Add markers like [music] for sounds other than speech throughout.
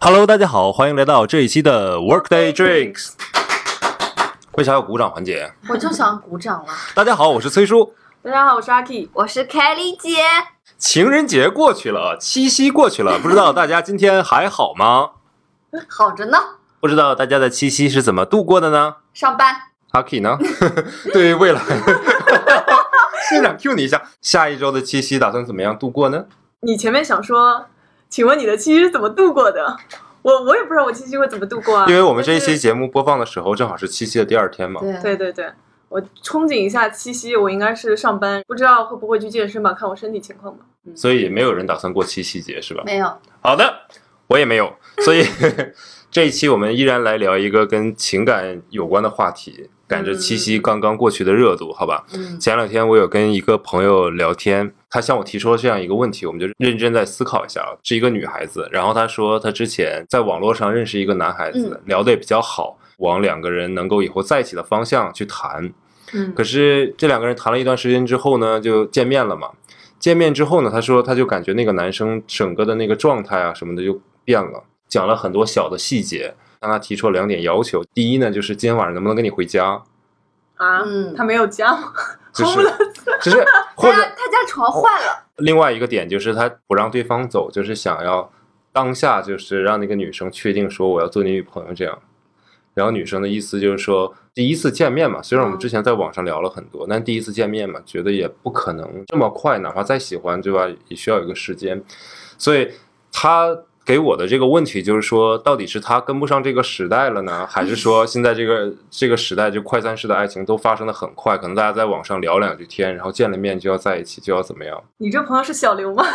Hello，大家好，欢迎来到这一期的 Workday Drinks。为啥要鼓掌环节？我就想鼓掌了。大家好，我是崔叔。大家好，我是阿 K，我是 Kelly 姐。情人节过去了，七夕过去了，不知道大家今天还好吗？[laughs] 好着呢。不知道大家的七夕是怎么度过的呢？上班。阿 K 呢？[laughs] 对于未来，[laughs] 现场 Q 你一下，下一周的七夕打算怎么样度过呢？你前面想说，请问你的七夕是怎么度过的？我我也不知道我七夕会怎么度过啊。因为我们这一期节目播放的时候，正好是七夕的第二天嘛。对对对对，我憧憬一下七夕，我应该是上班，不知道会不会去健身吧，看我身体情况吧。所以没有人打算过七夕节是吧？没有。好的，我也没有，所以这一期我们依然来聊一个跟情感有关的话题。赶着七夕刚刚过去的热度，好吧。嗯前两天我有跟一个朋友聊天，他向我提出了这样一个问题，我们就认真在思考一下啊。是一个女孩子，然后她说她之前在网络上认识一个男孩子，嗯聊得也比较好，往两个人能够以后在一起的方向去谈。嗯可是这两个人谈了一段时间之后呢，就见面了嘛。见面之后呢，他说他就感觉那个男生整个的那个状态啊什么的就变了，讲了很多小的细节，向他提出了两点要求。第一呢，就是今天晚上能不能跟你回家，啊，嗯他没有家？就是就是 [laughs] 或者他家他家床坏了。另外一个点就是他不让对方走，就是想要当下就是让那个女生确定说我要做你女朋友这样。然后女生的意思就是说，第一次见面嘛，虽然我们嗯之前在网上聊了很多，但第一次见面嘛，觉得也不可能这么快，哪怕再喜欢，对吧，也需要有一个时间。所以他给我的这个问题就是说，到底是他跟不上这个时代了呢，[laughs] 还是说现在这个这个时代就快餐式的爱情都发生的很快，可能大家在网上聊两句天，然后见了面就要在一起，就要怎么样？你这朋友是小刘吗？[laughs]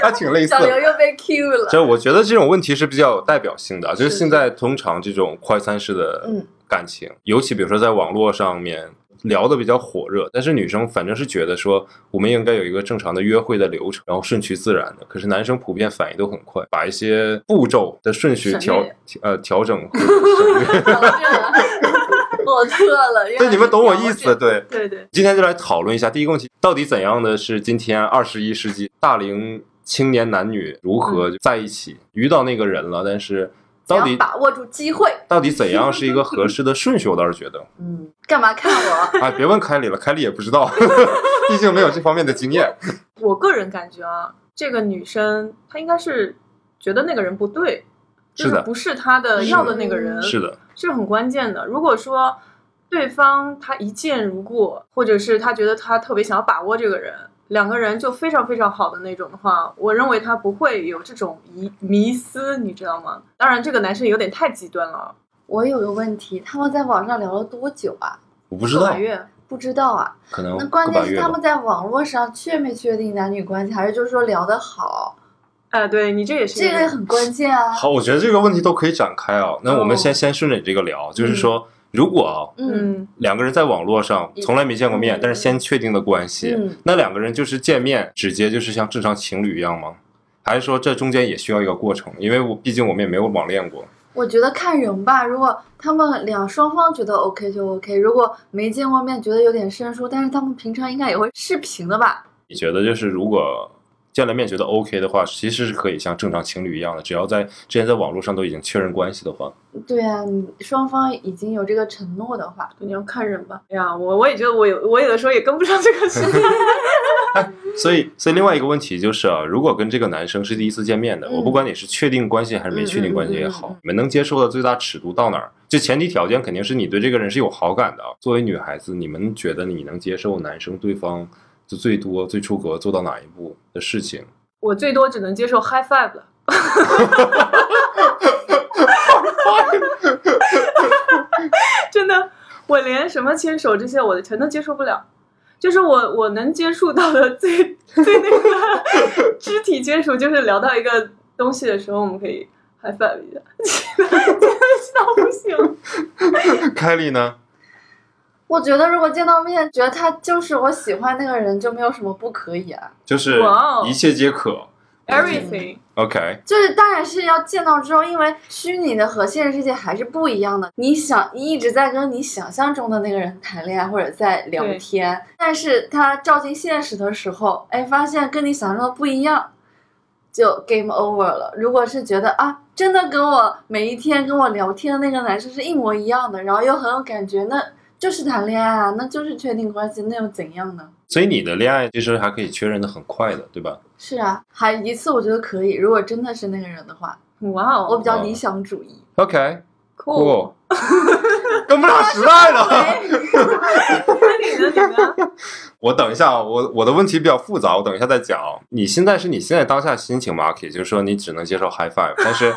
还挺类似小刘又被 Q 了。就我觉得这种问题是比较有代表性的，就是现在通常这种快餐式的嗯感情，尤其比如说在网络上面聊的比较火热，但是女生反正是觉得说我们应该有一个正常的约会的流程，然后顺其自然的。可是男生普遍反应都很快，把一些步骤的顺序调呃调整或者 [laughs] 省略。搞这个我错了。原来对，你们懂我意思。对。对对，今天就来讨论一下第一个问题：到底怎样的是今天二十一世纪大龄青年男女如何在一起？遇到那个人了，但是怎到底把握住机会？到底怎样是一个合适的顺序？我倒是觉得，嗯，干嘛看我？[laughs] 哎，别问凯里了，凯里也不知道，[laughs] 毕竟没有这方面的经验。我个人感觉啊，这个女生她应该是觉得那个人不对，就是的不是她的要的那个人，是的，是很关键的。如果说对方他一见如故，或者是他觉得他特别想要把握这个人，两个人就非常非常好的那种的话，我认为他不会有这种疑迷思，你知道吗？当然，这个男生有点太极端了，我有个问题，他们在网上聊了多久啊？我不知道个，月。不知道啊。可能那关键是他们。在网络上确没确定男女关系，还是就是说聊得好？哎，对你这也是这个很关键啊。好，我觉得这个问题都可以展开啊。那我们哦先先顺着你这个聊，就是说，如果啊嗯嗯，两个人在网络上嗯从来没见过面嗯，但是先确定的关系，嗯，那两个人就是见面直接就是像正常情侣一样吗？还是说这中间也需要一个过程？因为我毕竟我们也没有网恋过。我觉得看人吧，如果他们两双方觉得 OK 就 OK，如果没见过面觉得有点生疏，但是他们平常应该也会视频的吧？你觉得就是如果见了面觉得 OK 的话，其实是可以像正常情侣一样的，只要在之前在网络上都已经确认关系的话，对啊，你双方已经有这个承诺的话，你要看人吧。哎呀，我我也觉得我有，我有的时候也跟不上这个时代。[laughs] 所以所以另外一个问题就是啊，如果跟这个男生是第一次见面的，嗯我不管你是确定关系还是没确定关系也好，你们能接受的最大尺度到哪儿？就前提条件肯定是你对这个人是有好感的啊。作为女孩子，你们觉得你能接受男生对方就最多最出格做到哪一步的事情？我最多只能接受 high five 了。[laughs] 真的，我连什么牵手这些我全都接受不了。就是我我能接触到的最最那个 [laughs] 肢体接触，就是聊到一个东西的时候，我们可以 high five 一下，真的笑不行。[laughs] 凯莉呢？我觉得如果见到面，觉得他就是我喜欢那个人，就没有什么不可以啊。就是一切皆可。Everything，OK，就是当然是要见到之后，因为虚拟的和现实世界还是不一样的。你想，你一直在跟你想象中的那个人谈恋爱或者在聊天，但是他照进现实的时候，哎，发现跟你想象中的不一样，就 game over 了。如果是觉得啊，真的跟我每一天跟我聊天的那个男生是一模一样的，然后又很有感觉，那就是谈恋爱啊，那就是确定关系，那又怎样呢？所以你的恋爱其实还可以确认的很快的，对吧？是啊，还一次我觉得可以。如果真的是那个人的话，哇哦，我比较理想主义。OK，酷。[laughs] 跟不上时代了。那你呢？你呢？我等一下啊，我我的问题比较复杂，我等一下再讲啊。你现在是你现在当下心情吗？K，就是说你只能接受 high five，但是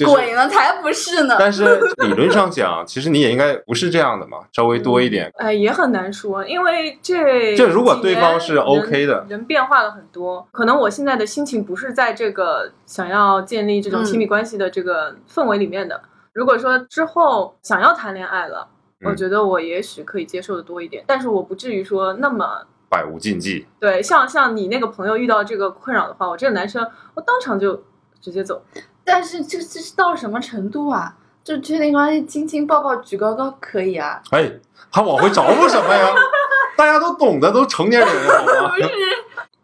就是鬼呢，才不是呢。但是理论上讲，其实你也应该不是这样的嘛，稍微多一点。哎，也很难说，因为这这如果对方是 OK 的人，人变化了很多。可能我现在的心情不是在这个想要建立这种亲密关系的这个氛围里面的。如果说之后想要谈恋爱了，嗯我觉得我也许可以接受的多一点，但是我不至于说那么百无禁忌。对。像像你那个朋友遇到这个困扰的话，我这个男生我当场就直接走。但是这这是到什么程度啊？就确定关系，亲亲抱抱举高高可以啊？哎，还往回找补什么呀？[laughs] 大家都懂的，都成年人了好吗？不是，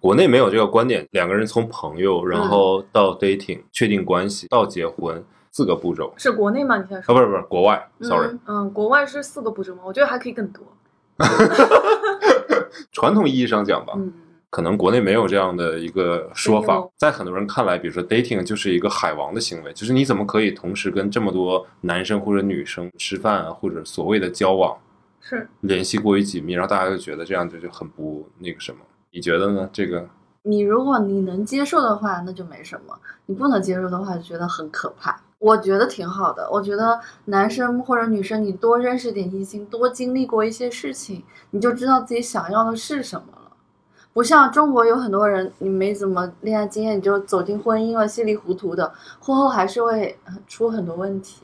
国内没有这个观点，两个人从朋友，然后到 dating、确定关系到结婚四个步骤。是国内吗？你现在啊，说？不是不是，国外，sorry，、嗯嗯，国外是四个步骤吗？我觉得还可以更多。[laughs] 传统意义上讲吧，嗯。可能国内没有这样的一个说法，在很多人看来，比如说 dating 就是一个海王的行为，就是你怎么可以同时跟这么多男生或者女生吃饭啊，或者所谓的交往是联系过于紧密，然后大家就觉得这样就就很不那个什么。你觉得呢？这个你如果你能接受的话，那就没什么；你不能接受的话，就觉得很可怕。我觉得挺好的。我觉得男生或者女生，你多认识点异性，多经历过一些事情，你就知道自己想要的是什么了。不像中国有很多人，你没怎么恋爱经验，你就走进婚姻了，稀里糊涂的，婚后还是会呃出很多问题。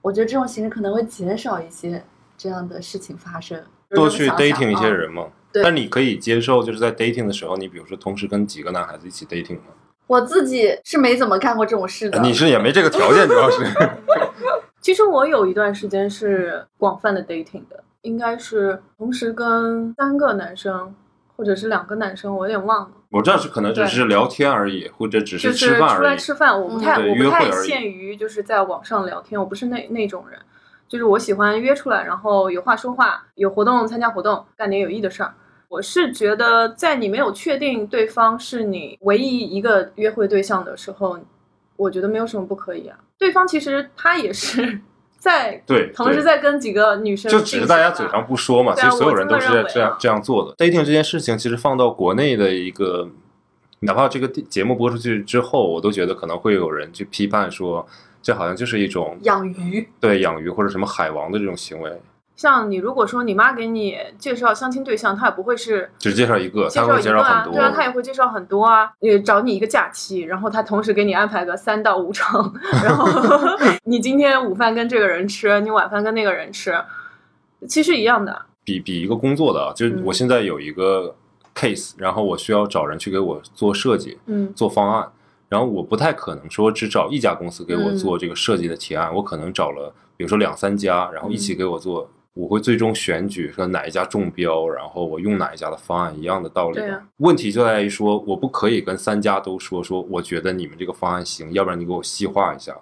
我觉得这种形式可能会减少一些这样的事情发生。多去 dating 一些啊人嘛。对但你可以接受，就是在 dating 的时候，你比如说同时跟几个男孩子一起 dating 吗？我自己是没怎么干过这种事的。你是也没这个条件，主要是。[laughs] 其实我有一段时间是广泛的 dating 的，应该是同时跟三个男生，或者是两个男生，我有点忘了。我知道是可能只是聊天而已，或者只就是吃饭出来。吃饭，我不太、嗯我不太限于就是在网上聊天，我不是那那种人，就是我喜欢约出来，然后有话说话，有活动参加活动，干点有意义的事儿。我是觉得，在你没有确定对方是你唯一一个约会对象的时候，我觉得没有什么不可以啊。对方其实他也是在对，同时在跟几个女生就只是大家嘴上不说嘛，其实所有人都是这么认为啊是这样这样做的。dating 这件事情，其实放到国内的一个，哪怕这个节目播出去之后，我都觉得可能会有人去批判说，这好像就是一种养鱼，对养鱼或者什么海王的这种行为。像你如果说你妈给你介绍相亲对象，她也不会是只介绍一个，介他会介绍一个啊，绍很多。对啊，她也会介绍很多啊，也找你一个假期，然后她同时给你安排个三到五场，然后 [laughs] [laughs] 你今天午饭跟这个人吃，你晚饭跟那个人吃，其实一样的。比比一个工作的啊，就是嗯我现在有一个 case，、然后我需要找人去给我做设计、嗯做方案，然后我不太可能说只找一家公司给我嗯做这个设计的提案，我可能找了比如说两三家，然后一嗯起给我做。我会最终选举说哪一家中标，然后我用哪一家的方案，一样的道理。问题就在于说，我不可以跟三家都说说，我觉得你们这个方案行，要不然你给我细化一下。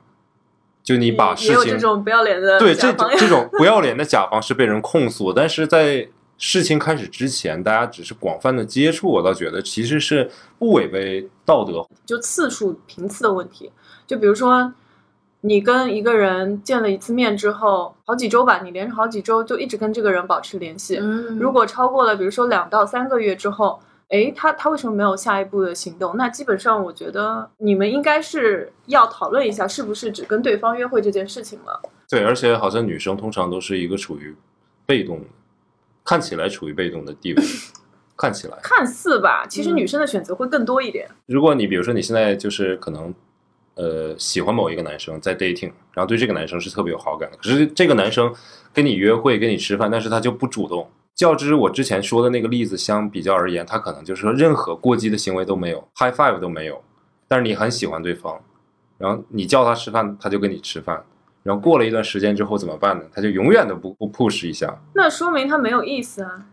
就你把事情这种不要脸的对这这种 [laughs] 不要脸的甲方是被人控诉，但是在事情开始之前，大家只是广泛的接触，我倒觉得其实是不违背道德。就次数频次的问题。就比如说，你跟一个人见了一次面之后，好几周吧，你连着好几周就一直跟这个人保持联系。嗯，如果超过了，比如说两到三个月之后，诶，他他为什么没有下一步的行动？那基本上我觉得你们应该是要讨论一下，是不是只跟对方约会这件事情了。对，而且好像女生通常都是一个处于被动的，看起来处于被动的地位，看起来。看似吧，其实嗯女生的选择会更多一点。如果你比如说你现在就是可能，呃，喜欢某一个男生在 dating，然后对这个男生是特别有好感的，可是这个男生跟你约会、跟你吃饭，但是他就不主动。较之我之前说的那个例子相比较而言，他可能就是说任何过激的行为都没有，high five 都没有，但是你很喜欢对方，然后你叫他吃饭，他就跟你吃饭，然后过了一段时间之后怎么办呢？他就永远都不不 push 一下，那说明他没有意思啊，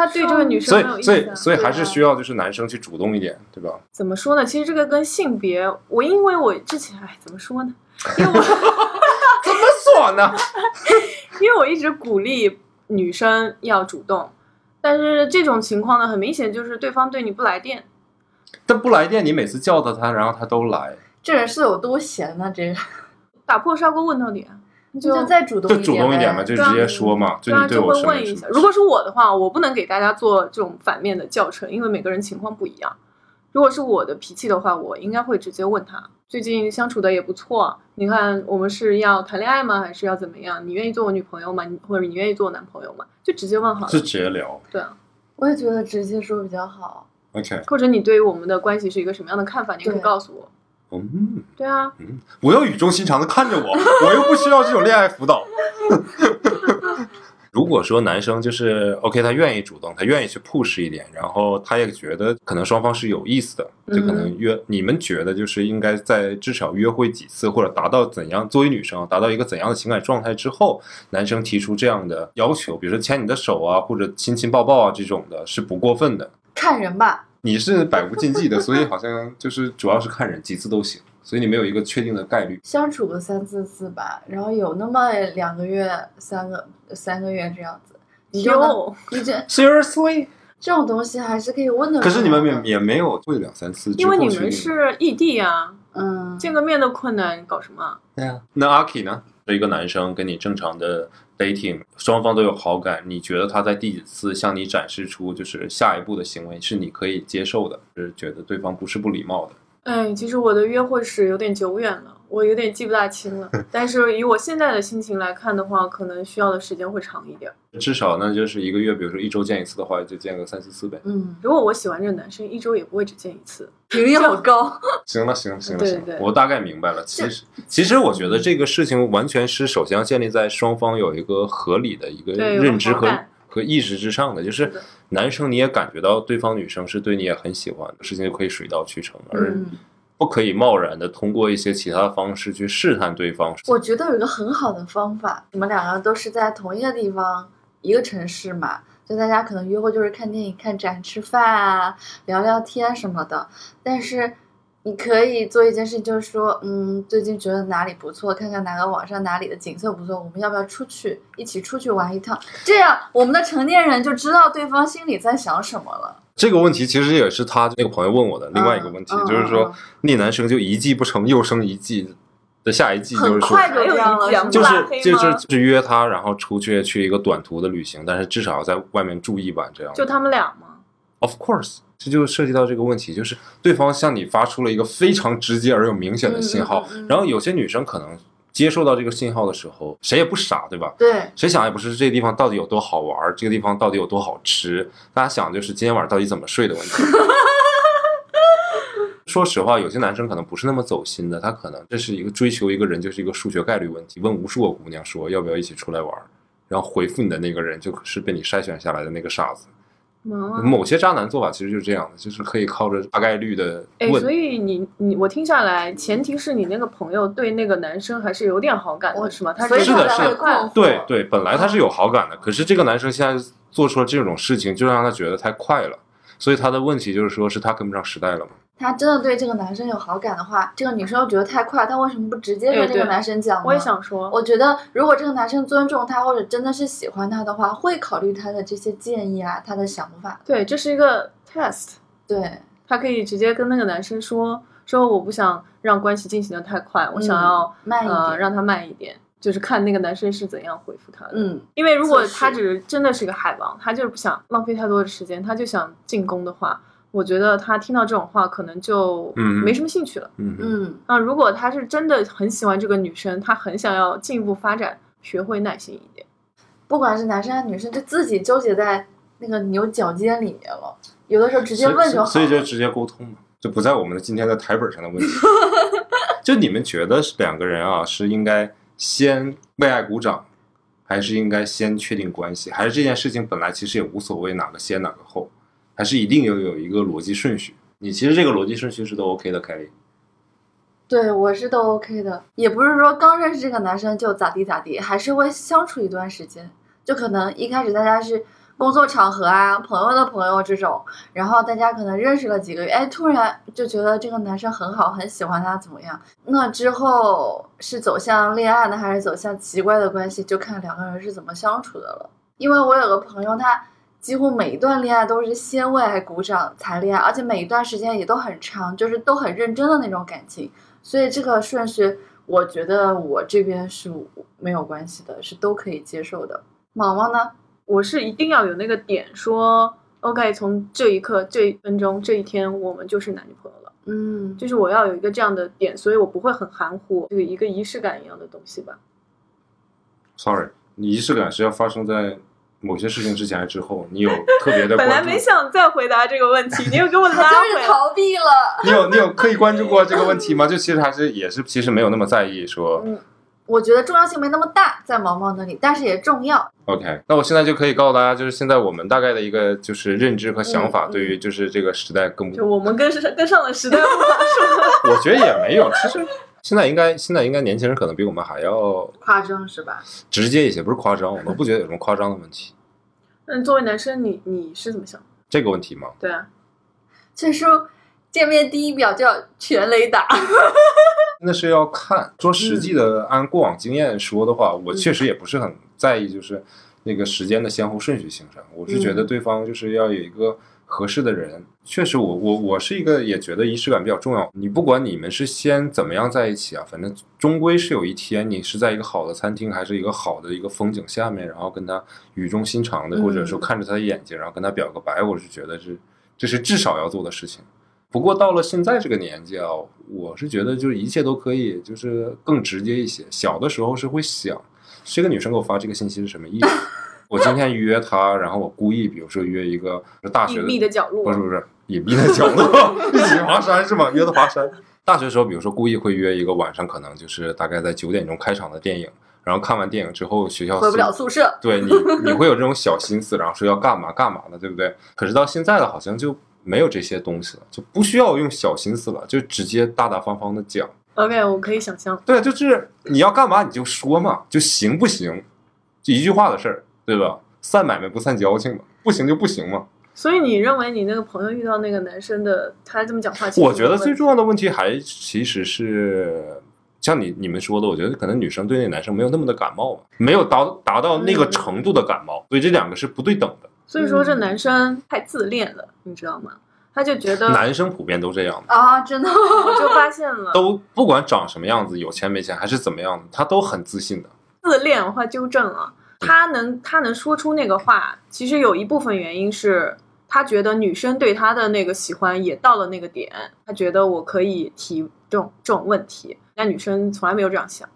他对这个女所以所生很有意思、啊。以所以还是需要就是男生去主动一点，对吧？怎么说呢？其实这个跟性别，我因为我之前哎，怎么说呢？[laughs] 因为我 [laughs] 怎么说呢？[laughs] 因为我一直鼓励女生要主动，但是这种情况呢，很明显就是对方对你不来电。但不来电，你每次叫到，他然后他都来，这人是有多闲呢？这个打破砂锅问到底啊，你就再主动就主动一点嘛，就直接说嘛，就对啊，你对就会我什么什么。问一下。如果是我的话，我不能给大家做这种反面的教程，因为每个人情况不一样。如果是我的脾气的话，我应该会直接问他，最近相处的也不错，你看我们是要谈恋爱吗，还是要怎么样？你愿意做我女朋友吗？你或者你愿意做我男朋友吗？就直接问好了。就直接聊对啊，我也觉得直接说比较好。，OK，或者你对于我们的关系是一个什么样的看法，你可以告诉我。嗯。对啊，嗯，不要语重心长的看着我，[laughs] 我又不需要这种恋爱辅导。[laughs] 如果说男生就是 OK，他愿意主动，他愿意去 push 一点，然后他也觉得可能双方是有意思的，就可能约、你们觉得就是应该在至少约会几次，或者达到怎样作为女生达到一个怎样的情感状态之后，男生提出这样的要求，比如说牵你的手啊，或者亲亲抱抱啊这种的，是不过分的。看人吧，你是百无禁忌的，所以好像就是主要是看人，几次都行，所以你没有一个确定的概率。相处个三四次吧，然后有那么两个月、三个三个月这样子，你就能哟，你这 Seriously？[laughs] 这种东西还是可以问的。可是你们也也没有会两三次，因为你们是异地啊，嗯，见个面都困难，搞什么啊？对啊。那阿 K 呢？一个男生跟你正常的 dating，双方都有好感，你觉得他在第几次向你展示出就是下一步的行为是你可以接受的，是觉得对方不是不礼貌的？哎，其实我的约会史有点久远了，我有点记不大清了。[laughs] 但是以我现在的心情来看的话，可能需要的时间会长一点。至少那就是一个月，比如说一周见一次的话，就见个三四次呗。嗯，如果我喜欢这个男生，一周也不会只见一次。频率好高。[laughs] 行了，行了，行了，我大概明白了。其实，其实我觉得这个事情完全是首先要建立在双方有一个合理的一个认知和和意识之上的，就是男生你也感觉到对方女生是对你也很喜欢，事情就可以水到渠成，而嗯，不可以贸然的通过一些其他方式去试探对方。我觉得有一个很好的方法，你们两个都是在同一个地方，一个城市嘛，就大家可能约会就是看电影、看展、吃饭啊，聊聊天什么的。但是你可以做一件事，就是说，嗯，最近觉得哪里不错，看看哪个网上哪里的景色不错，我们要不要出去一起出去玩一趟？这样我们的成年人就知道对方心里在想什么了。这个问题其实也是他那个朋友问我的另外一个问题，嗯就是说嗯那男生就一计不成又生一计的下一计，就是说快就是就是就是约他，然后出去去一个短途的旅行，但是至少要在外面住一晚这样。就他们俩吗？Of course，这就涉及到这个问题，就是对方向你发出了一个非常直接而又明显的信号，嗯嗯嗯嗯然后有些女生可能接受到这个信号的时候，谁也不傻，对吧？对，谁想也不是这个地方到底有多好玩，这个地方到底有多好吃，大家想就是今天晚上到底怎么睡的问题。[laughs] 说实话，有些男生可能不是那么走心的，他可能这是一个追求一个人就是一个数学概率问题，问无数个姑娘说要不要一起出来玩，然后回复你的那个人就是被你筛选下来的那个傻子。嗯，某些渣男做法其实就是这样的，就是可以靠着大概率的哎，所，以你你我听下来，前提是你那个朋友对那个男生还是有点好感我的，是吗？他是的是的对对，本来他是有好感的，可是这个男生现在做出了这种事情，就让他觉得太快了，所以他的问题就是说是他跟不上时代了嘛。他真的对这个男生有好感的话，这个女生又觉得太快，她为什么不直接跟这个男生讲呢？我也想说，我觉得，如果这个男生尊重她，或者真的是喜欢她的话，会考虑她的这些建议啊，她的想法。对，这是一个 test，对，他可以直接跟那个男生说说我不想让关系进行的太快，我想要、嗯慢一点。呃让他慢一点，就是看那个男生是怎样回复他的。嗯，因为如果他只是真的是个海王，他就是不想浪费太多的时间，他就想进攻的话，我觉得他听到这种话可能就嗯没什么兴趣了。嗯嗯，嗯，啊，如果他是真的很喜欢这个女生，他很想要进一步发展，学会耐心一点。不管是男生还是女生，就自己纠结在那个牛角尖里面了。有的时候直接问就好了。所以就直接沟通嘛，就不在我们的今天的台本上的问题。[laughs] 就你们觉得是两个人啊，是应该先为爱鼓掌，还是应该先确定关系，还是这件事情本来其实也无所谓哪个先哪个后，还是一定要有一个逻辑顺序？你其实这个逻辑顺序是都 OK 的，凯莉。对我是都 OK 的，也不是说刚认识这个男生就咋地咋地，还是会相处一段时间。就可能一开始大家是工作场合啊，朋友的朋友这种，然后大家可能认识了几个月，哎，突然就觉得这个男生很好，很喜欢他，怎么样？那之后是走向恋爱呢，还是走向奇怪的关系，就看两个人是怎么相处的了。因为我有个朋友，他几乎每一段恋爱都是先为爱鼓掌才恋爱，而且每一段时间也都很长，就是都很认真的那种感情。所以这个顺序，我觉得我这边是没有关系的，是都可以接受的。毛毛呢？我是一定要有那个点，说 OK，从这一刻、这一分钟、这一天，我们就是男女朋友了。嗯，就是我要有一个这样的点，所以我不会很含糊，这个一个仪式感一样的东西吧。Sorry，你仪式感是要发生在某些事情之前还是之后？你有特别的 [laughs] 本来没想再回答这个问题，你又给我拉 [laughs] 回来。逃避了。你有你有刻意关注过这个问题吗？就其实还是也是其实没有那么在意说嗯，我觉得重要性没那么大，在毛毛那里，但是也重要。OK，那我现在就可以告诉大家，就是现在我们大概的一个就是认知和想法，对于就是这个时代更不就我们跟上跟上了时代步伐，是吗？[laughs] 我觉得也没有，其实现在应该现在应该年轻人可能比我们还要夸张是吧？直接一些，不是夸张，我们不觉得有什么夸张的问题。嗯，作为男生，你你是怎么想？这个问题吗？对啊，所以说见面第一秒就要全雷打。[laughs] 那是要看。说实际的，按过往经验说的话，我嗯确实也不是很在意，就是那个时间的先后顺序性上。我是觉得嗯对方就是要有一个合适的人。确实我，我我是一个也觉得仪式感比较重要。你不管你们是先怎么样在一起啊，反正终归是有一天你是在一个好的餐厅，还是一个好的一个风景下面，然后跟他语重心长的，嗯或者说看着他的眼睛，然后跟他表个白，我是觉得是这是至少要做的事情。不过到了现在这个年纪啊，我是觉得就是一切都可以，就是更直接一些。小的时候是会想，这个女生给我发这个信息是什么意思？[laughs] 我今天约她，然后我故意，比如说约一个大学的角落不是不是隐蔽的角落，[laughs] 一起爬山是吗？约的华山。大学时候，比如说故意会约一个晚上，可能就是大概在九点钟开场的电影，然后看完电影之后，学校回不了宿舍。对你，你会有这种小心思，然后说要干嘛干嘛的，对不对？可是到现在了，好像就没有这些东西了，就不需要用小心思了，就直接大大方方的讲。OK，我可以想象。对，就是你要干嘛你就说嘛，就行不行？就一句话的事儿，对吧？散买卖不散交情嘛，不行就不行嘛。所以你认为你那个朋友遇到那个男生的，他这么讲话，我觉得最重要的问题还其实是。像你你们说的，我觉得可能女生对那男生没有那么的感冒吧，没有达达到那个嗯程度的感冒，所以这两个是不对等的。所以说这嗯男生太自恋了，你知道吗？他就觉得，男生普遍都这样的。啊，真的，我就发现了，[laughs] 都不管长什么样子，有钱没钱还是怎么样的，他都很自信的。自恋，我话纠正啊，他能他能说出那个话，其实有一部分原因是他觉得女生对他的那个喜欢也到了那个点，他觉得我可以提这种这种问题，但女生从来没有这样想，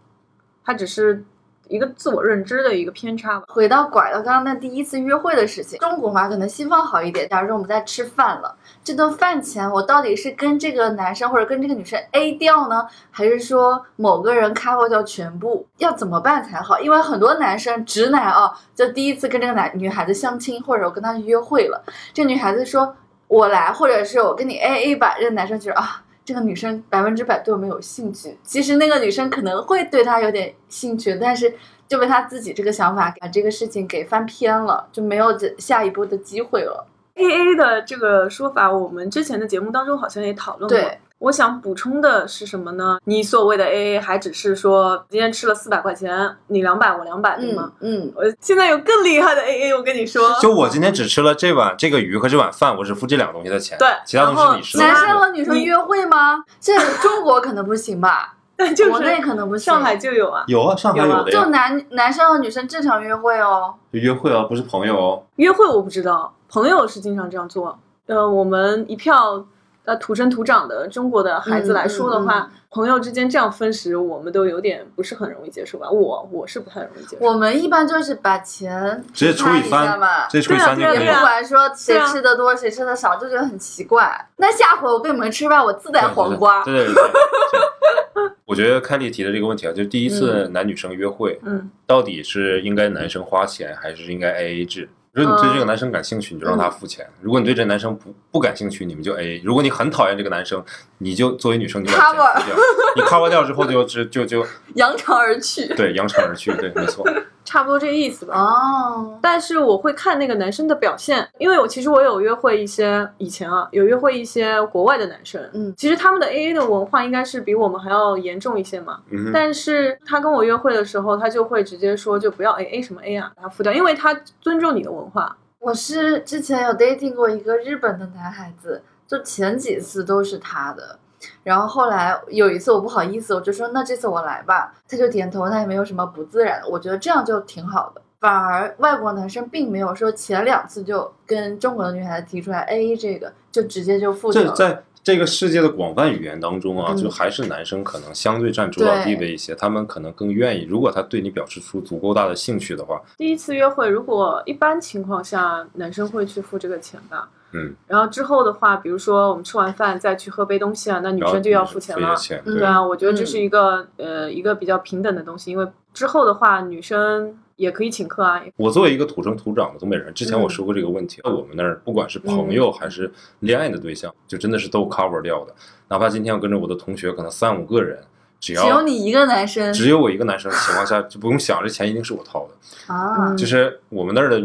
他只是一个自我认知的一个偏差吧。回到拐到刚刚那第一次约会的事情，中国嘛，可能西方好一点。假如说我们在吃饭了，这顿饭钱我到底是跟这个男生或者跟这个女生 A 掉呢，还是说某个人 cover 掉全部？要怎么办才好？因为很多男生直男啊，就第一次跟这个男女孩子相亲，或者我跟他约会了，这女孩子说我来，或者是我跟你 A A 吧，这男生觉得啊。这个女生百分之百对我们有兴趣，其实那个女生可能会对他有点兴趣，但是就被他自己这个想法把这个事情给翻篇了，就没有这下一步的机会了。A A 的这个说法，我们之前的节目当中好像也讨论过。对，我想补充的是什么呢？你所谓的 A A 还只是说今天吃了四百块钱，你两百我两百，对吗？嗯，我现在有更厉害的 A A，我跟你说，就我今天只吃了这碗这个鱼和这碗饭，我只付这两个东西的钱，对其他东西你吃。男生和女生约会吗？这 [laughs] 中国可能不行吧，[laughs] 但就国内可能不行。上海就有啊。有啊，上海有啊就男男生和女生正常约会哦。就约会啊，不是朋友哦。约会我不知道，朋友是经常这样做。呃，我们一票呃土生土长的中国的孩子来说的话，嗯嗯朋友之间这样分食，我们都有点不是很容易接受吧？我我是不太容易接受。我们一般就是把钱直接除以摊一下三嘛，直接除以三就可以也不。管说谁吃的多谁吃的少，就觉得很奇怪。那下回我跟你们吃饭，我自带黄瓜。对对对对对。我觉得凯莉提的这个问题啊，就是第一次男女生约会，嗯，到底是应该男生花钱，还是应该 A A 制？如果你对这个男生感兴趣，你就让他付钱；如果你对这男生不不感兴趣，你们就 A。如果你很讨厌这个男生，你就作为女生你就把钱付掉。你 cover 掉之后就就就就扬长而去。对扬长而去，对，没错。差不多这个意思吧。哦，但是我会看那个男生的表现，因为我其实我有约会一些以前啊，有约会一些国外的男生，嗯其实他们的 A A 的文化应该是比我们还要严重一些嘛。嗯，但是他跟我约会的时候，他就会直接说就不要 A A 什么 A 啊，把它付掉，因为他尊重你的文化。我是之前有 dating 过一个日本的男孩子，就前几次都是他的，然后后来有一次我不好意思，我就说那这次我来吧，他就点头，他也没有什么不自然的，我觉得这样就挺好的。反而外国男生并没有说前两次就跟中国的女孩子提出来 A A 这个，就直接就付了。这在这个世界的广泛语言当中啊，嗯就还是男生可能相对占主导地位一些，他们可能更愿意，如果他对你表示出足够大的兴趣的话，第一次约会，如果一般情况下男生会去付这个钱吧，嗯，然后之后的话，比如说我们吃完饭再去喝杯东西啊，那女生就要付钱了。对对啊，我觉得这是一个、呃一个比较平等的东西，因为之后的话，女生也可以请客啊。我作为一个土生土长的东北人，之前我嗯说过这个问题，在我们那儿不管是朋友还是恋爱的对象，就真的是都 cover 掉的。哪怕今天我跟着我的同学，可能三五个人，只要只有要你一个男生只有我一个男生的情况下，就不用想，这钱一定是我掏的。啊嗯，就是我们那儿的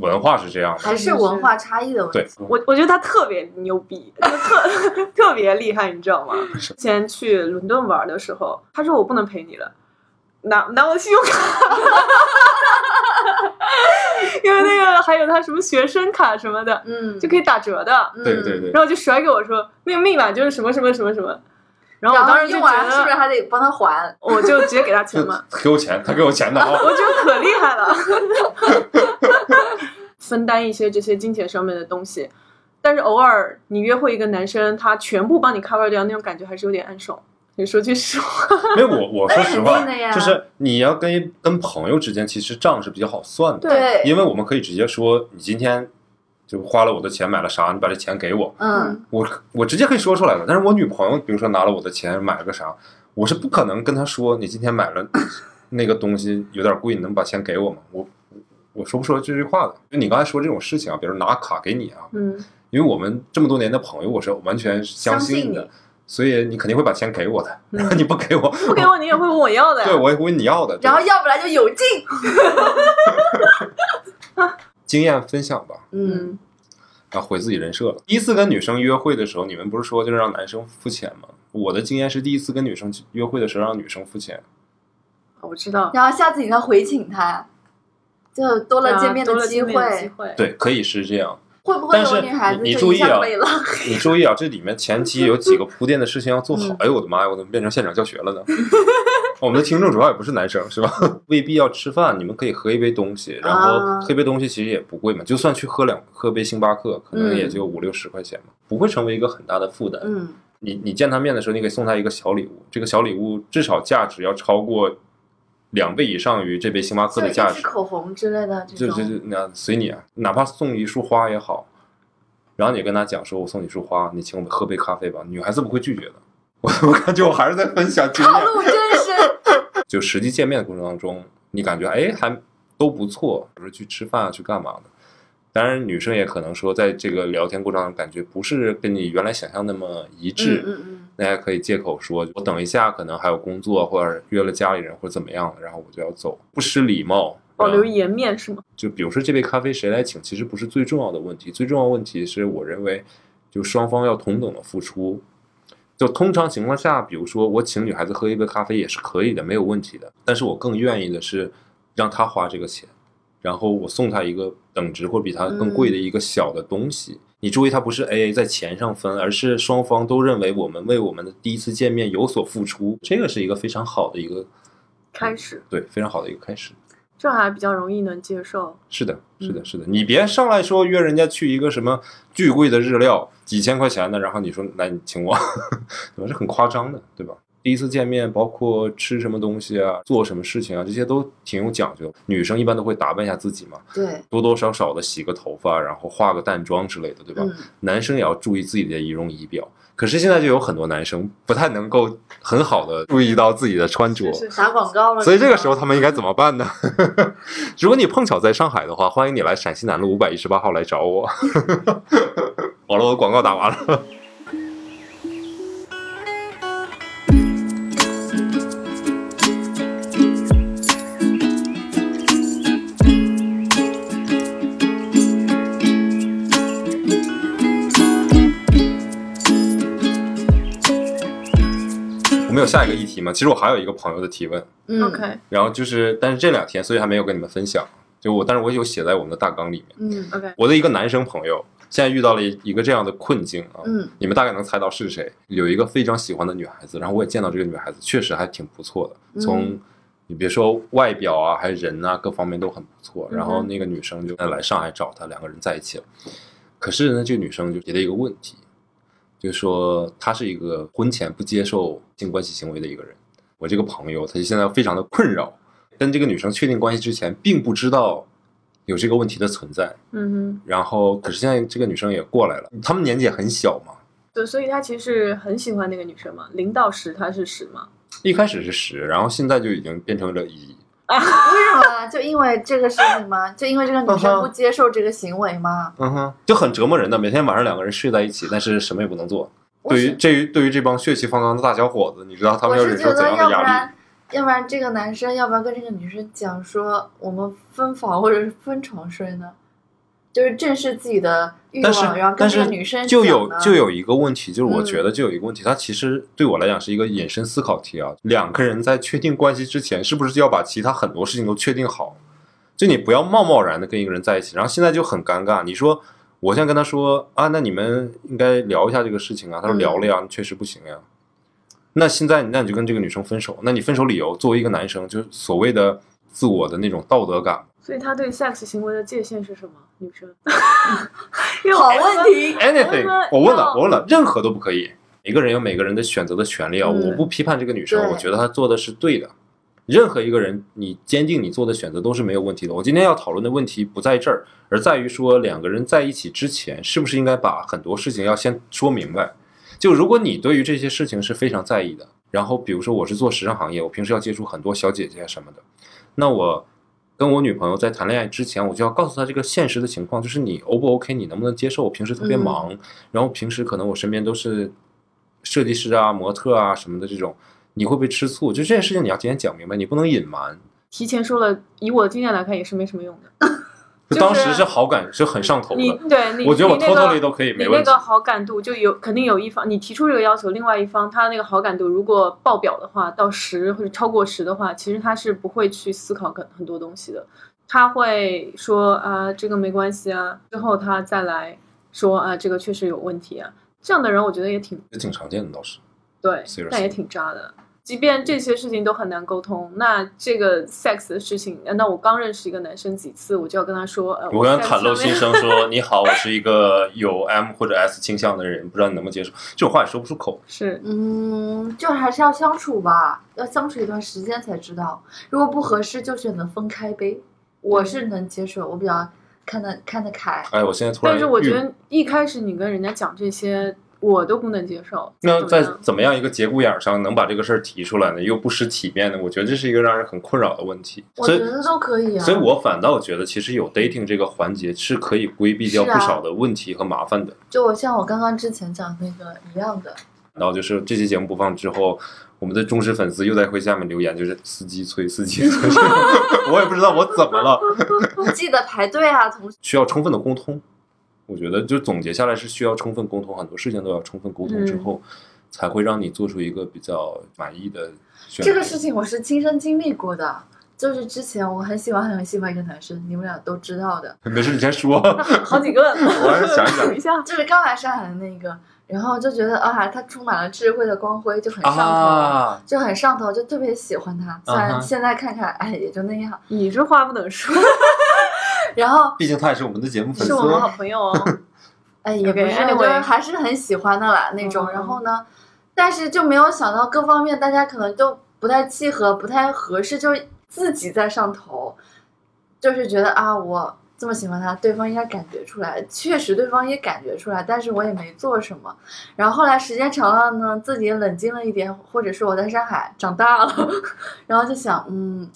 文化是这样的，还是文化差异的问对题。，我我觉得他特别牛逼，就特 [laughs] 特别厉害，你知道吗？之前去伦敦玩的时候，他说我不能陪你了，拿拿我的信用卡，[laughs] 因为那个还有他什么学生卡什么的，嗯，就可以打折的，嗯对对对。然后就甩给我说那个密码就是什么什么什么什么，然后我当时就觉用完是不是，还得帮他还？[laughs] 我就直接给他钱就嘛，给我钱，他给我钱的啊。[laughs] 我觉得可厉害了，分担一些这些金钱上面的东西。但是偶尔你约会一个男生，他全部帮你 cover 掉，那种感觉还是有点暗爽。你说句实话，[laughs] 没有我，我说实话就是你要跟跟朋友之间，其实账是比较好算的，对，因为我们可以直接说，你今天就花了我的钱买了啥，你把这钱给我，嗯，我我直接可以说出来的。但是我女朋友，比如说拿了我的钱买了个啥，我是不可能跟她说，你今天买了那个东西有点贵，你能把钱给我吗？我我说不出来这句话的。就你刚才说这种事情啊，比如拿卡给你啊，嗯，因为我们这么多年的朋友，我是完全相信的，所以你肯定会把钱给我的。然后 [laughs] 你不给我，不给我你也会问我要的呀。对我也会问你要的。然后要不然就有劲。[laughs] 经验分享吧，嗯，嗯，然后毁自己人设了。第一次跟女生约会的时候，你们不是说就是让男生付钱吗？我的经验是第一次跟女生约会的时候让女生付钱，我知道，然后下次你再回请他，就多了见面的机了见面的机会。对，可以是这样。会不会是有女孩子你注意啊没了？你注意啊，这里面前期有几个铺垫的事情要做好嗯。[laughs] 哎呦我的妈呀，我怎么变成现场教学了呢？我们的听众主要也不是男生，是吧？[laughs] 未必要吃饭，你们可以喝一杯东西，然后啊喝一杯东西其实也不贵嘛，就算去喝两喝杯星巴克，可能也就五六十块钱嘛，不会成为一个很大的负担。嗯，你你见他面的时候，你可以送他一个小礼物，这个小礼物至少价值要超过两倍以上于这杯星巴克的价值。口红之类的这就就。就那随你啊，哪怕送一束花也好，然后你跟他讲说，我送你一束花，你请我们喝杯咖啡吧，女孩子不会拒绝的。[laughs] 我我感觉我还是在分享经验，套路真是，就实际见面的过程当中，你感觉哎还都不错，比如说去吃饭啊，去干嘛的。当然，女生也可能说，在这个聊天过程中，感觉不是跟你原来想象那么一致，嗯嗯那也可以借口说，我等一下可能还有工作，或者约了家里人或者怎么样的，然后我就要走，不失礼貌，保留颜面是吗？就比如说这杯咖啡谁来请，其实不是最重要的问题，最重要的问题是我认为，就双方要同等的付出。就通常情况下，比如说我请女孩子喝一杯咖啡也是可以的，没有问题的。但是我更愿意的是让她花这个钱，然后我送她一个等值或比她更贵的一个小的东西。你注意，它不是 A A 在钱上分，而是双方都认为我们为我们的第一次见面有所付出，这个是一个非常好的一个开始，对非常好的一个开始。这还比较容易能接受。是的，是的，嗯是的，你别上来说约人家去一个什么巨贵的日料，几千块钱的，然后你说来你请我，对吧？是很夸张的，对吧？第一次见面，包括吃什么东西啊，做什么事情啊，这些都挺有讲究。女生一般都会打扮一下自己嘛，对，多多少少的洗个头发，然后化个淡妆之类的，对吧？嗯，男生也要注意自己的仪容仪表。可是现在就有很多男生不太能够很好的注意到自己的穿着，打广告了。所以这个时候他们应该怎么办呢？[laughs] 如果你碰巧在上海的话，欢迎你来陕西南路五百一十八号来找我。好了，我的广告打完了。下一个议题吗？其实我还有一个朋友的提问，嗯 OK 然后就是，但是这两天，所以还没有跟你们分享。就我，但是我有写在我们的大纲里面。嗯 OK，我的一个男生朋友现在遇到了一个这样的困境啊，嗯你们大概能猜到是谁？有一个非常喜欢的女孩子，然后我也见到这个女孩子，确实还挺不错的。嗯从你别说外表啊，还有人啊，各方面都很不错。然后那个女生就来上海找他，两个人在一起了。可是呢，这个女生就提了一个问题，就是说他是一个婚前不接受性关系行为的一个人。我这个朋友，他就现在非常的困扰，跟这个女生确定关系之前，并不知道有这个问题的存在。嗯哼然后，可是现在这个女生也过来了，他们年纪也很小嘛。对，所以他其实很喜欢那个女生嘛，零到十他是十嘛，一开始是十，然后现在就已经变成了一。[laughs] 为什么呢？就因为这个事情吗？[laughs] 就因为这个女生不接受这个行为吗？嗯哼，就很折磨人的，每天晚上两个人睡在一起，但是什么也不能做。对于这于对于这帮血气方刚的大小伙子，你知道他们要忍受怎样的压力？要不然，要不然这个男生要不要跟这个女生讲说，我们分房或者是分床睡呢？就是正视自己的欲但是望，然后跟但是这个女生就有就有一个问题，就是我嗯觉得就有一个问题，它其实对我来讲是一个引申思考题啊。两个人在确定关系之前，是不是就要把其他很多事情都确定好？就你不要贸贸然的跟一个人在一起，然后现在就很尴尬。你说我现在跟他说啊，那你们应该聊一下这个事情啊。他说嗯聊了呀，确实不行呀。那现在那你就跟这个女生分手，那你分手理由作为一个男生，就是所谓的自我的那种道德感。所以他对 sex 行为的界限是什么？女生，[laughs] 好问题。anything，嗯我问了，我问了，任何都不可以。每个人有每个人的选择的权利啊，嗯我不批判这个女生，我觉得她做的是对的。任何一个人，你坚定你做的选择都是没有问题的。我今天要讨论的问题不在这儿，而在于说两个人在一起之前，是不是应该把很多事情要先说明白。就如果你对于这些事情是非常在意的，然后比如说我是做时尚行业，我平时要接触很多小姐姐什么的，那我跟我女朋友在谈恋爱之前，我就要告诉她这个现实的情况，就是你 O 不 OK，你能不能接受？我平时特别嗯忙，然后平时可能我身边都是设计师啊、模特啊什么的这种，你会不会吃醋？就这件事情你要提前讲明白，你不能隐瞒。提前说了，以我的经验来看也是没什么用的。就当时是好感是很上头你的，对你，我觉得我你那个 totally 都可以你没问题那个。好感度就有肯定有一方，你提出这个要求，另外一方他那个好感度如果爆表的话，到十或者超过十的话，其实他是不会去思考很很多东西的，他会说啊这个没关系啊，之后他再来说啊这个确实有问题啊，这样的人我觉得也挺也挺常见的倒是。对但也挺渣的。即便这些事情都很难沟通，那这个 sex 的事情，那我刚认识一个男生几次，我就要跟他说，呃，我刚 sex 才袒露心声说：“你好，我是一个有 M 或者 S 倾向的人，不知道你能不能接受。”这种话也说不出口。是嗯，就还是要相处吧，要相处一段时间才知道。如果不合适，就选择分开呗。我是能接受，我比较看得看得开。哎，我现在突然，但是我觉得一开始你跟人家讲这些，我都不能接受。那在怎么样一个节骨眼儿上能把这个事儿提出来呢？又不失体面呢，我觉得这是一个让人很困扰的问题。我觉得都可以啊。所以我反倒觉得，其实有 dating 这个环节是可以规避掉不少的问题和麻烦的。就我像我刚刚之前讲那个一样的，然后就是这期节目播放之后，我们的忠实粉丝又在会下面留言，就是司机催，司机催，[laughs] 我也不知道我怎么了，[laughs] 记得排队啊，同学。需要充分的沟通。我觉得就总结下来是需要充分沟通，很多事情都要充分沟通之嗯后，才会让你做出一个比较满意的选择。这个事情我是亲身经历过的，就是之前我很喜欢很喜欢一个男生，你们俩都知道的，[laughs] 没事，你先说。[laughs] 好几个，[laughs] 我还是想一想一下，就是刚来上海的那个，然后就觉得啊，他充满了智慧的光辉，就很上头。啊，就很上头，就特别喜欢他。虽然现在看看，哎，也就那样。你这话不能说，然后，[laughs] 毕竟他也是我们的节目粉丝是我们好朋友哦。[laughs] 哎，也不是就是还是很喜欢的啦那种。嗯然后呢，但是就没有想到各方面大家可能都不太契合，不太合适，就自己在上头，就是觉得啊，我这么喜欢他，对方应该感觉出来。确实，对方也感觉出来，但是我也没做什么。然后后来时间长了呢，自己冷静了一点，或者是我在上海长大了，[laughs] 然后就想，嗯。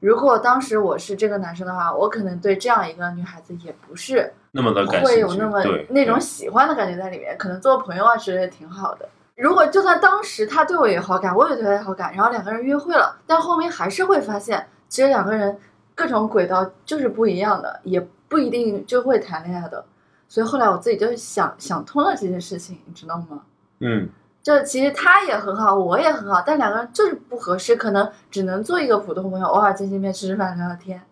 如果当时我是这个男生的话，我可能对这样一个女孩子也不是那么的感会有那么那种喜欢的感觉在里面，可能做朋友啊之类的挺好的。如果就算当时他对我有好感，我也对他有好感，然后两个人约会了，但后面还是会发现，其实两个人各种轨道就是不一样的，也不一定就会谈恋爱的。所以后来我自己就想想通了这件事情，你知道吗？嗯，就其实他也很好，我也很好，但两个人就是不合适，可能只能做一个普通朋友，偶尔见见面、吃吃饭、聊聊天。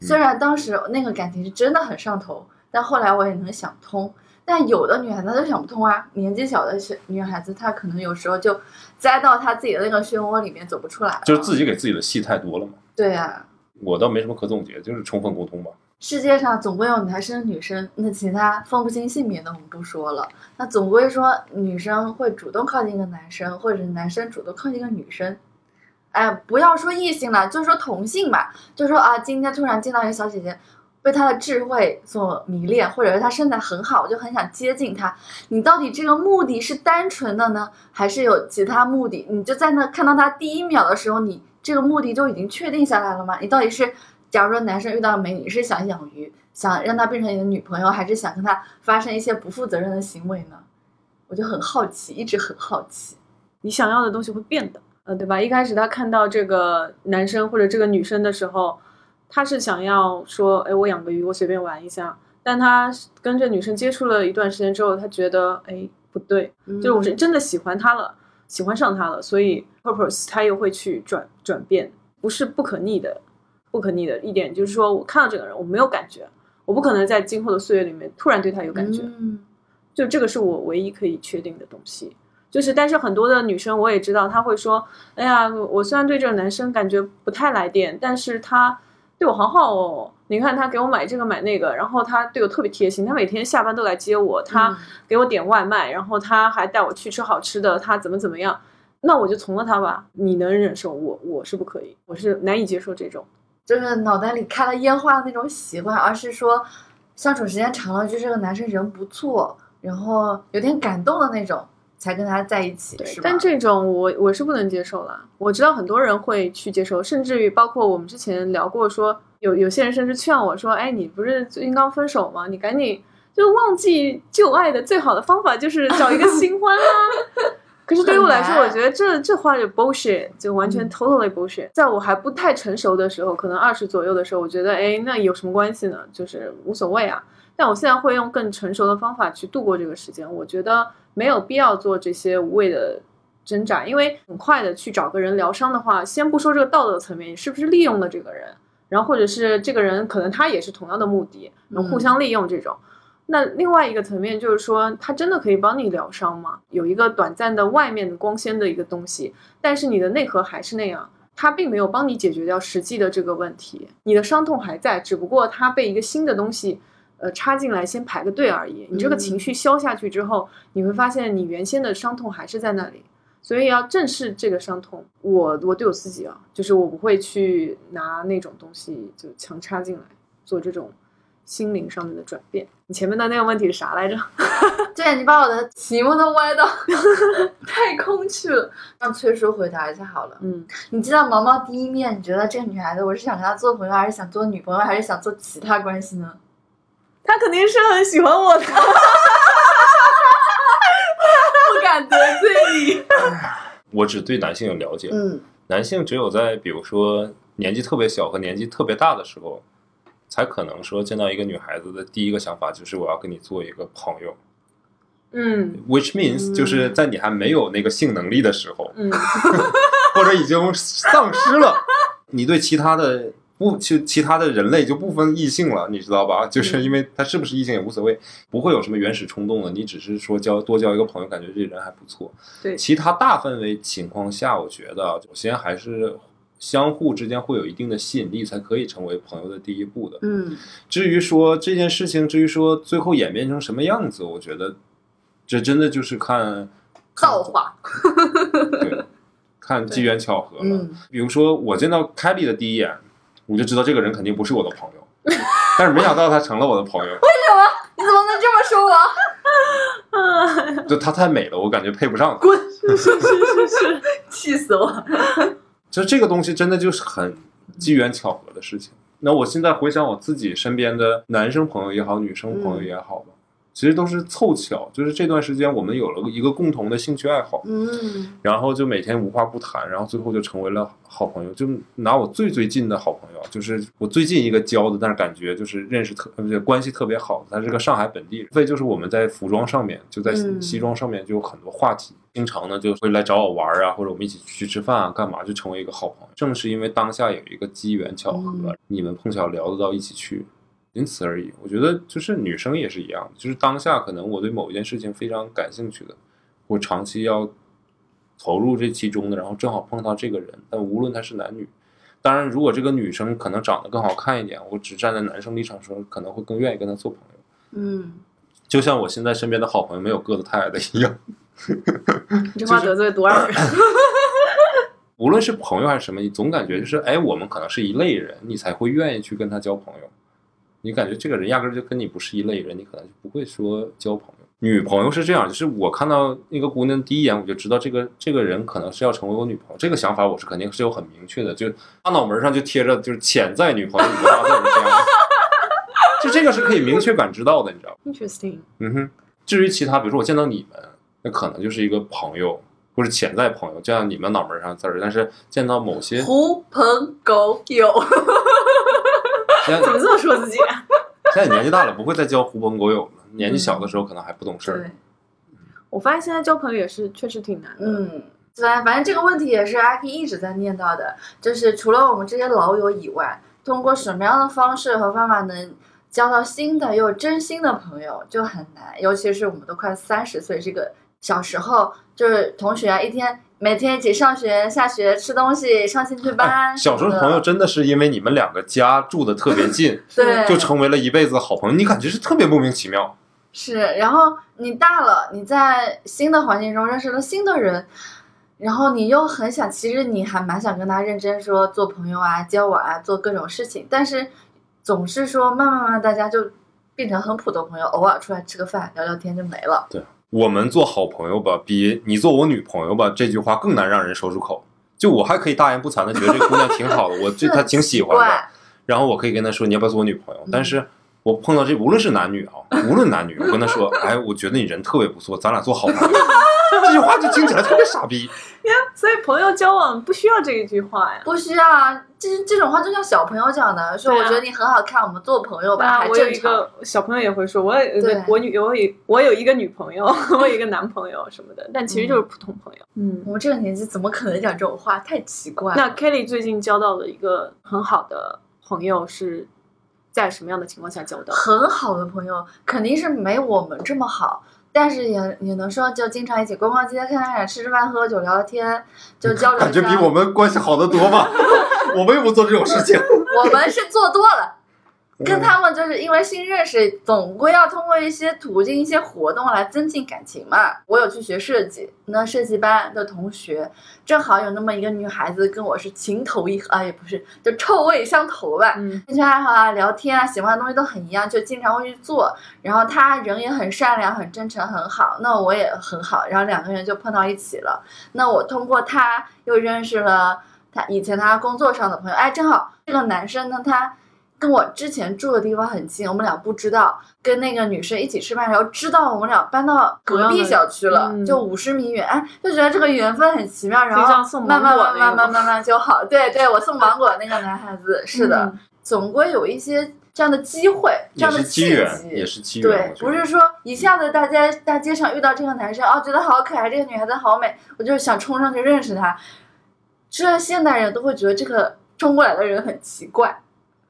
虽然当时那个感情是真的很上头，但后来我也能想通。但有的女孩子她就想不通啊，年纪小的小女孩子，她可能有时候就栽到她自己的那个漩涡里面走不出来。就是自己给自己的戏太多了嘛。对啊，我倒没什么可总结，就是充分沟通吧。世界上总归有男生女生，那其他分不清性别的我们不说了。那总归说女生会主动靠近一个男生，或者是男生主动靠近一个女生。哎，不要说异性了，就说同性吧，就说啊，今天突然见到一个小姐姐，被她的智慧所迷恋，或者是她身材很好，我就很想接近她。你到底这个目的是单纯的呢，还是有其他目的？你就在那看到她第一秒的时候，你这个目的就已经确定下来了吗？你到底是？假如说男生遇到美女是想养鱼，想让她变成你的女朋友，还是想跟她发生一些不负责任的行为呢？我就很好奇，一直很好奇。你想要的东西会变的，呃，对吧？一开始他看到这个男生或者这个女生的时候，他是想要说，哎，我养个鱼，我随便玩一下。但他跟这女生接触了一段时间之后，他觉得，哎，不对，就是我是真的喜欢她了，喜欢上她了，所以 purpose 他又会去转转变，不是不可逆的。不可逆的一点就是说，我看到这个人，我没有感觉，我不可能在今后的岁月里面突然对他有感觉，嗯就这个是我唯一可以确定的东西。就是，但是很多的女生我也知道，她会说，哎呀，我虽然对这个男生感觉不太来电，但是他对我好好哦。你看他给我买这个买那个，然后他对我特别贴心，他每天下班都来接我，他给我点外卖，然后他还带我去吃好吃的，他怎么怎么样，那我就从了他吧。你能忍受我，我是不可以，我是难以接受这种。就是脑袋里开了烟花的那种喜欢，而是说相处时间长了，就这个男生人不错，然后有点感动的那种，才跟他在一起，是吧？但这种我我是不能接受了。我知道很多人会去接受，甚至于包括我们之前聊过，说有有些人甚至劝我说：“哎，你不是最近刚分手吗？你赶紧就忘记旧爱的最好的方法就是找一个新欢啊。”可是对于我来说，我觉得这这话就 bullshit，就完全 totally bullshit。在我还不太成熟的时候，可能二十左右的时候，我觉得，哎，那有什么关系呢？就是无所谓啊。但我现在会用更成熟的方法去度过这个时间。我觉得没有必要做这些无谓的挣扎，因为很快的去找个人疗伤的话，先不说这个道德层面，你是不是利用了这个人，然后或者是这个人可能他也是同样的目的，能互相利用这种。那另外一个层面就是说，它真的可以帮你疗伤吗？有一个短暂的外面的光鲜的一个东西，但是你的内核还是那样，它并没有帮你解决掉实际的这个问题，你的伤痛还在，只不过它被一个新的东西，呃，插进来先排个队而已。你这个情绪消下去之后，你会发现你原先的伤痛还是在那里，所以要正视这个伤痛。我我对我自己啊，就是我不会去拿那种东西就强插进来做这种。心灵上面的转变，你前面的那个问题是啥来着？[laughs] 对你把我的题目都歪到 [laughs] 太空去了，让崔叔回答一下好了。嗯，你知道毛毛第一面，你觉得这个女孩子，我是想跟她做朋友，还是想做女朋友，还是想做其他关系呢？她肯定是很喜欢我的，[laughs] 不敢得罪你。我只对男性有了解，嗯，男性只有在比如说年纪特别小和年纪特别大的时候。才可能说见到一个女孩子的第一个想法就是我要跟你做一个朋友，嗯，which means 就是在你还没有那个性能力的时候，嗯，或者已经丧失了，你对其他的不其其他的人类就不分异性了，你知道吧？就是因为他是不是异性也无所谓，不会有什么原始冲动的，你只是说交多交一个朋友，感觉这人还不错。对，其他大范围情况下，我觉得首先还是。相互之间会有一定的吸引力，才可以成为朋友的第一步的。嗯，至于说这件事情，至于说最后演变成什么样子，我觉得这真的就是看造化，对，[laughs] 看机缘巧合了。比如说我见到凯莉的第一眼，我就知道这个人肯定不是我的朋友，[laughs] 但是没想到他成了我的朋友。为什么？你怎么能这么说我？[laughs] 就她太美了，我感觉配不上。滚！是是是是，气死我！就这个东西真的就是很机缘巧合的事情。那我现在回想我自己身边的男生朋友也好，女生朋友也好吧，其实都是凑巧。就是这段时间我们有了一个共同的兴趣爱好，嗯，然后就每天无话不谈，然后最后就成为了好朋友。就拿我最最近的好朋友，就是我最近一个交的，但是感觉就是认识特呃关系特别好的，他是个上海本地人，所以就是我们在服装上面，就在嗯西装上面就有很多话题，经常呢就会来找我玩啊，或者我们一起去吃饭啊，干嘛就成为一个好朋友。正是因为当下有一个机缘巧合，嗯你们碰巧聊得到一起去，仅此而已。我觉得就是女生也是一样，就是当下可能我对某一件事情非常感兴趣的，我长期要投入这其中的，然后正好碰到这个人，但无论他是男女。当然，如果这个女生可能长得更好看一点，我只站在男生立场说，可能会更愿意跟他做朋友。嗯，就像我现在身边的好朋友没有个子太矮的一样，[laughs] 你这话得罪多少人？无论是朋友还是什么，你总感觉就是，哎，我们可能是一类人，你才会愿意去跟他交朋友。你感觉这个人压根儿就跟你不是一类人，你可能就不会说交朋友。女朋友是这样，就是我看到那个姑娘第一眼，我就知道这个这个人可能是要成为我女朋友。这个想法我是肯定是有很明确的，就大脑门上就贴着就是潜在女朋友五个大字这样，就这个是可以明确感知到的，你知道吗？Interesting，嗯哼，至于其他，比如说我见到你们，那可能就是一个朋友或者潜在朋友，就像你们脑门上的字儿。但是见到某些狐朋狗友，[laughs] 怎么这么说自己？[laughs] 现在年纪大了，不会再交狐朋狗友了。年纪小的时候可能还不懂事儿。对，我发现现在交朋友也是确实挺难的。嗯。反反正这个问题也是阿 K 一直在念叨的，就是除了我们这些老友以外，通过什么样的方式和方法能交到新的又真心的朋友就很难，尤其是我们都快三十岁，这个小时候就是同学啊，一天每天一起上学、下学、吃东西、上兴趣班、哎小时候朋友真的是因为你们两个家住的特别近，[laughs] 对，就成为了一辈子的好朋友。你感觉是特别莫名其妙。是，然后你大了，你在新的环境中认识了新的人，然后你又很想，其实你还蛮想跟他认真说做朋友啊、交往啊、做各种事情，但是总是说慢慢慢慢大家就变成很普通朋友，偶尔出来吃个饭聊聊天就没了。我们做好朋友吧，比你做我女朋友吧这句话更难让人说出口。就我还可以大言不惭的觉得这姑娘挺好的，我 [laughs] 对她挺喜欢的，然后我可以跟她说你要不要做我女朋友？嗯但是我碰到这无论是男女啊，无论男女，我跟她说，哎，我觉得你人特别不错，咱俩做好朋友。[laughs] 这句话就听起来特别傻逼。呀所以朋友交往不需要这一句话呀。不需要啊，这这种话就像小朋友讲的，说我觉得你很好看，我们做朋友吧，啊，我有一。个小朋友也会说，我有一对个我女我有我有一个女朋友，[laughs] 我有一个男朋友什么的，但其实就是普通朋友。嗯我们这个年纪怎么可能讲这种话？太奇怪了。那 Kelly 最近交到了一个很好的朋友，是在什么样的情况下交到的？很好的朋友，肯定是没我们这么好，但是也也能说就经常一起逛逛街、看看展、吃吃饭、喝喝酒、聊聊天，就交流。感觉比我们关系好得多吧？[laughs] 我们又不做这种事情。[laughs] 我们是做多了。跟他们就是因为新认识，总归要通过一些途径、一些活动来增进感情嘛。我有去学设计，那设计班的同学正好有那么一个女孩子跟我是情投意合，啊也不是，就臭味相投吧。嗯兴趣爱好啊、聊天啊、喜欢的东西都很一样，就经常会去做。然后他人也很善良、很真诚、很好，那我也很好，然后两个人就碰到一起了。那我通过他又认识了他以前他工作上的朋友，哎，正好这个男生呢，他跟我之前住的地方很近，我们俩不知道，跟那个女生一起吃饭，然后知道我们俩搬到隔壁小区了，嗯就五十米远，哎，就觉得这个缘分很奇妙，然后就像送慢慢慢慢慢慢慢就好。对对，我送芒果那个男孩子是的，嗯总归有一些这样的机会，这样的契机缘，也是机缘。对，不是说一下子大家大街上遇到这个男生，哦，觉得好可爱，这个女孩子好美，我就想冲上去认识她。这现代人都会觉得这个冲过来的人很奇怪，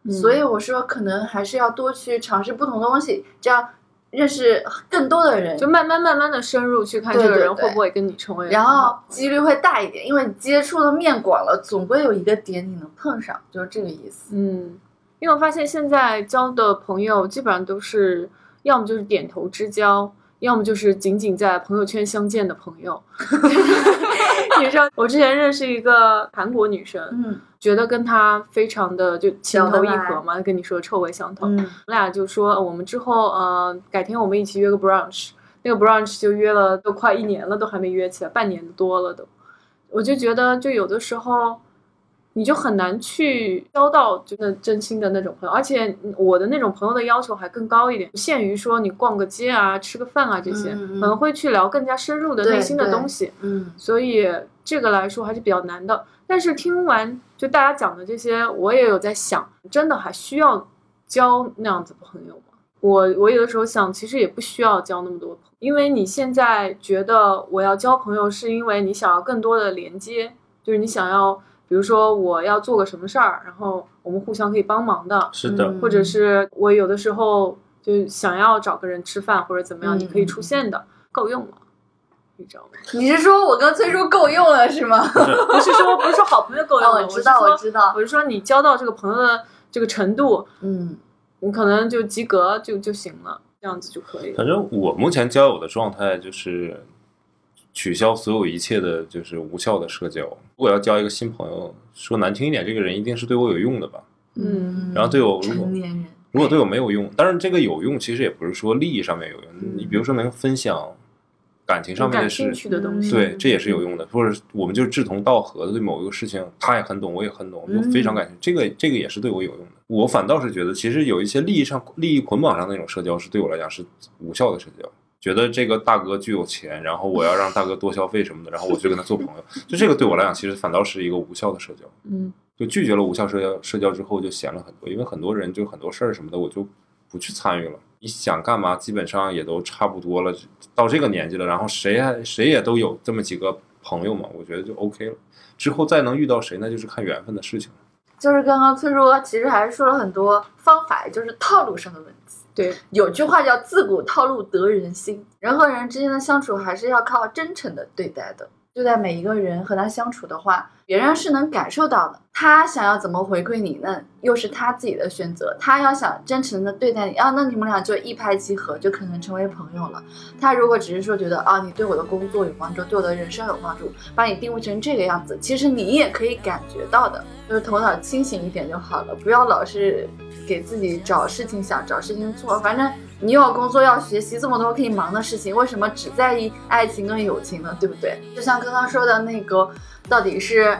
嗯所以我说可能还是要多去尝试不同的东西，这样认识更多的人，就慢慢慢慢的深入去看这个人会不会跟你成为然后几率会大一点，因为你接触的面广了，总归有一个点你能碰上，就是这个意思。嗯，因为我发现现在交的朋友基本上都是要么就是点头之交，要么就是仅仅在朋友圈相见的朋友。[laughs] 你知道，我之前认识一个韩国女生，嗯觉得跟她非常的就情投意合嘛，跟你说臭味相投。嗯我俩就说，呃我们之后呃，改天我们一起约个 brunch。那个 brunch 就约了，都快一年了，都还没约起来，半年多了都。我就觉得，就有的时候，你就很难去交到真的真心的那种朋友。而且我的那种朋友的要求还更高一点，不限于说你逛个街啊、吃个饭啊这些，可能会去聊更加深入的内心的东西。嗯所以这个来说还是比较难的。但是听完就大家讲的这些，我也有在想，真的还需要交那样子朋友吗？我我有的时候想，其实也不需要交那么多朋友，因为你现在觉得我要交朋友，是因为你想要更多的连接，就是你想要，比如说我要做个什么事儿，然后我们互相可以帮忙的，是的，嗯或者是我有的时候就想要找个人吃饭或者怎么样，嗯你可以出现的，够用了，你知道吗？你是说我跟崔叔够用了是吗？不是说不是说好朋友够用我知道，我我知道，我是说你交到这个朋友的这个程度，嗯你可能就及格就就行了，这样子就可以了。反正我目前交友的状态就是取消所有一切的，就是无效的社交。如果要交一个新朋友，说难听一点，这个人一定是对我有用的吧？嗯然后对我如果对我没有用，当然这个有用其实也不是说利益上面有用，你比如说能分享感情上面的事对，这也是有用的。或者我们就是志同道合的，对某一个事情他也很懂，我也很懂，就非常感兴趣。这个这个也是对我有用的。我反倒是觉得，其实有一些利益上、利益捆绑上的那种社交，是对我来讲是无效的社交。觉得这个大哥巨有钱，然后我要让大哥多消费什么的，然后我就跟他做朋友，就这个对我来讲，其实反倒是一个无效的社交。嗯就拒绝了无效社交社交之后，就闲了很多，因为很多人就很多事儿什么的，我就不去参与了。你想干嘛，基本上也都差不多了，到这个年纪了，然后谁还谁也都有这么几个朋友嘛，我觉得就 OK 了。之后再能遇到谁，那就是看缘分的事情了。就是刚刚崔叔其实还是说了很多方法，也就是套路上的问题。对，有句话叫“自古套路得人心”，人和人之间的相处还是要靠真诚的对待的。对待每一个人和他相处的话，别人是能感受到的。他想要怎么回馈你，那又是他自己的选择。他要想真诚的对待你啊，那你们俩就一拍即合，就可能成为朋友了。他如果只是说觉得啊，你对我的工作有帮助，对我的人生有帮助，把你定位成这个样子，其实你也可以感觉到的，就是头脑清醒一点就好了，不要老是给自己找事情想，找事情做。反正你有工作，要学习，这么多可以忙的事情，为什么只在意爱情跟友情呢？对不对？就像刚刚说的那个，到底是。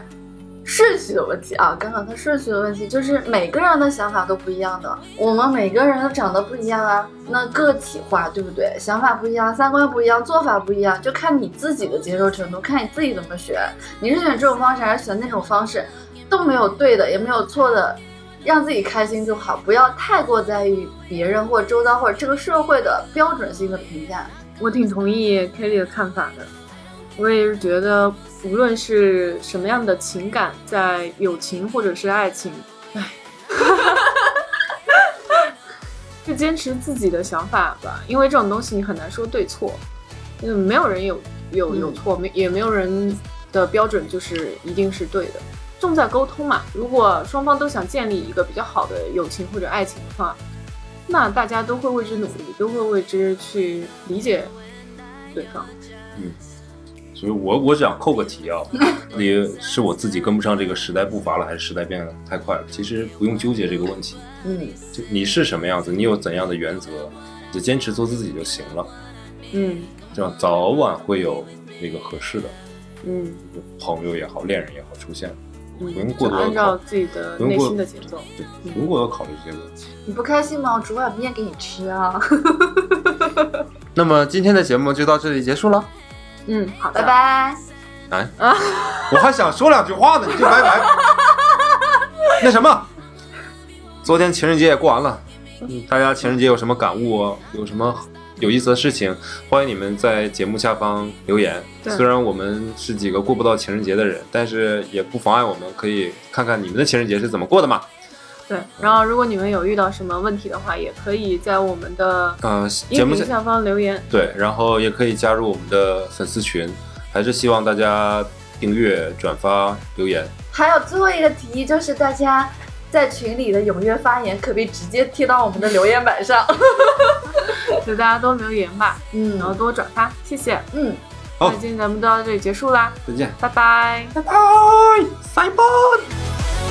顺序的问题啊，刚刚他顺序的问题就是每个人的想法都不一样的，我们每个人都长得不一样啊，那个体化对不对？想法不一样，三观不一样，做法不一样，就看你自己的接受程度，看你自己怎么选。你是选这种方式还是选那种方式，都没有对的，也没有错的，让自己开心就好，不要太过在意别人或周遭或者这个社会的标准性的评价。我挺同意 Kelly 的看法的。我也是觉得，无论是什么样的情感，在友情或者是爱情，唉，就坚持自己的想法吧，因为这种东西你很难说对错，嗯，没有人有有有错，没也没有人的标准就是一定是对的，重在沟通嘛。如果双方都想建立一个比较好的友情或者爱情的话，那大家都会为之努力，都会为之去理解对方。所以我我想扣个题啊，[laughs] 你是我自己跟不上这个时代步伐了，还是时代变得太快了？其实不用纠结这个问题，嗯，就你是什么样子，你有怎样的原则，你就坚持做自己就行了。嗯这样早晚会有那个合适的嗯朋友也好，恋人也好出现，嗯，不用过多地考按照自己的内心的节奏。对，如果要考虑这些问题。你不开心吗？我煮碗面给你吃啊。[laughs] 那么今天的节目就到这里结束了。嗯，好的，拜。拜。哎，[laughs] 我还想说两句话呢，你就拜拜。[laughs] 那什么，昨天情人节也过完了，嗯大家情人节有什么感悟啊？有什么有意思的事情？欢迎你们在节目下方留言。虽然我们是几个过不到情人节的人，但是也不妨碍我们可以看看你们的情人节是怎么过的嘛。对，然后如果你们有遇到什么问题的话，也可以在我们的呃，节目下方留言。对，然后也可以加入我们的粉丝群，还是希望大家订阅、转发、留言。还有最后一个提议就是，大家在群里的踊跃发言，可不可以直接贴到我们的留言板上？[laughs] 就大家多留言吧，嗯然后多转发，谢谢。嗯，好那今天咱们就到这里结束啦，再见，拜拜。拜拜，再见。